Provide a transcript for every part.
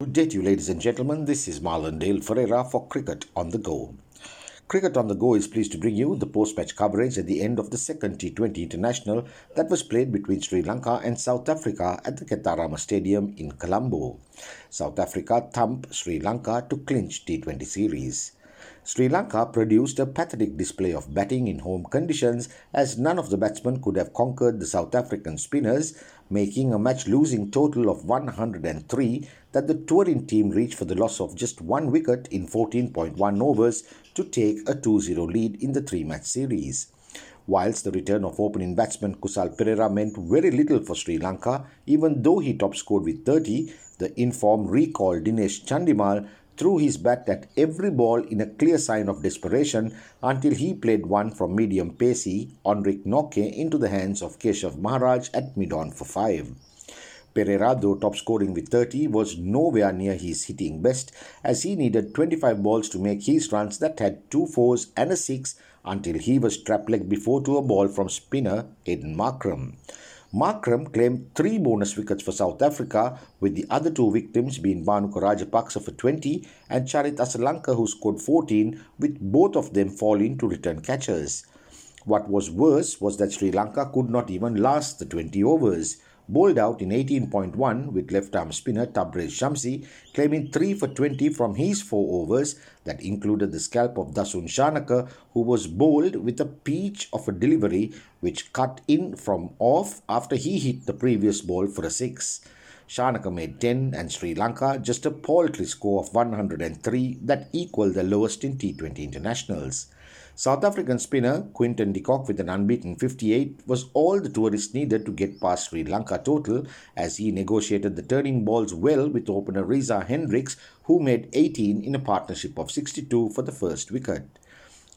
Good day to you, ladies and gentlemen. This is Marlon Dale Ferreira for Cricket on the Go. Cricket on the Go is pleased to bring you the post match coverage at the end of the second T20 international that was played between Sri Lanka and South Africa at the Khettarama Stadium in Colombo. South Africa thumped Sri Lanka to clinch T20 series. Sri Lanka produced a pathetic display of batting in home conditions as none of the batsmen could have conquered the South African spinners, making a match losing total of 103 that the touring team reached for the loss of just one wicket in 14.1 overs to take a 2 0 lead in the three match series. Whilst the return of opening batsman Kusal Perera meant very little for Sri Lanka, even though he top scored with 30, the informed recall Dinesh Chandimal threw his bat at every ball in a clear sign of desperation until he played one from medium pacey Anrich Nortje into the hands of Keshav Maharaj at mid-on for five. Perera, though top scoring with 30, was nowhere near his hitting best as he needed 25 balls to make his runs that had two fours and a six until he was trap leg before to a ball from spinner Aiden Markram. Markram claimed three bonus wickets for South Africa, with the other two victims being Bhanuka Rajapaksa for 20 and Charith Asalanka who scored 14, with both of them falling to return catchers. What was worse was that Sri Lanka could not even last the 20 overs bowled out in 18.1 with left-arm spinner Tabraiz Shamsi claiming 3 for 20 from his 4 overs that included the scalp of Dasun Shanaka who was bowled with a peach of a delivery which cut in from off after he hit the previous ball for a 6. Shanaka made 10 and Sri Lanka just a paltry score of 103 that equaled the lowest in T20 internationals. South African spinner Quinton de Kock with an unbeaten 58 was all the tourists needed to get past Sri Lanka total as he negotiated the turning balls well with opener Reza Hendricks who made 18 in a partnership of 62 for the first wicket.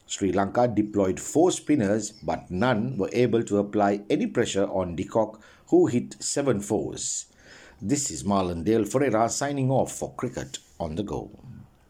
Sri Lanka deployed four spinners but none were able to apply any pressure on de Kock who hit seven fours. This is Marlon Dale Ferreira signing off for Cricket on the Go.